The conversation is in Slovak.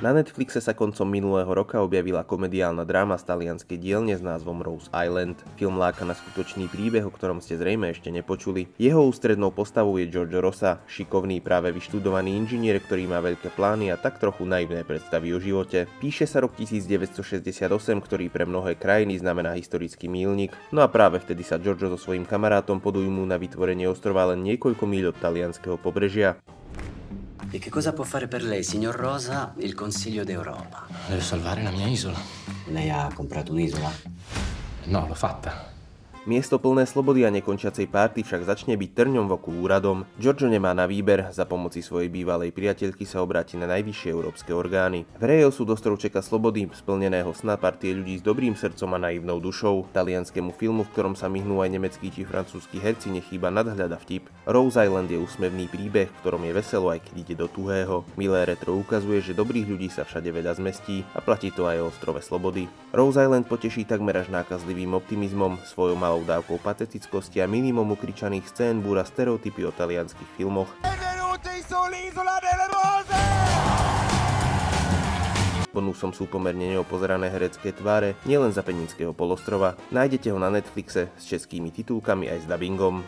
Na Netflixe sa koncom minulého roka objavila komediálna dráma z talianskej dielne s názvom Rose Island. Film láka na skutočný príbeh, o ktorom ste zrejme ešte nepočuli. Jeho ústrednou postavou je Giorgio Rosa, šikovný práve vyštudovaný inžinier, ktorý má veľké plány a tak trochu naivné predstavy o živote. Píše sa rok 1968, ktorý pre mnohé krajiny znamená historický mílnik, no a práve vtedy sa Giorgio so svojím kamarátom podujmú na vytvorenie ostrova len niekoľko míľ od talianského pobrežia. E che cosa può fare per lei, signor Rosa, il Consiglio d'Europa? Deve salvare la mia isola. Lei ha comprato un'isola? No, l'ho fatta. Miesto plné slobody a nekončiacej párty však začne byť trňom v oku úradom. Giorgio nemá na výber, za pomoci svojej bývalej priateľky sa obráti na najvyššie európske orgány. V Rejo sú dostrov čeka slobody, splneného sna partie ľudí s dobrým srdcom a naivnou dušou. Talianskému filmu, v ktorom sa myhnú aj nemeckí či francúzski herci, nechýba nadhľada vtip. Rose Island je úsmevný príbeh, v ktorom je veselo aj keď ide do tuhého. Milé retro ukazuje, že dobrých ľudí sa všade veľa zmestí a platí to aj o ostrove slobody. Rose Island poteší takmer až nákazlivým optimizmom, svojou malou dávkou patetickosti a minimum ukričaných scén búra stereotypy o talianských filmoch. Bonusom sú pomerne neopozerané herecké tváre, nielen za Peninského polostrova. Nájdete ho na Netflixe s českými titulkami aj s dubbingom.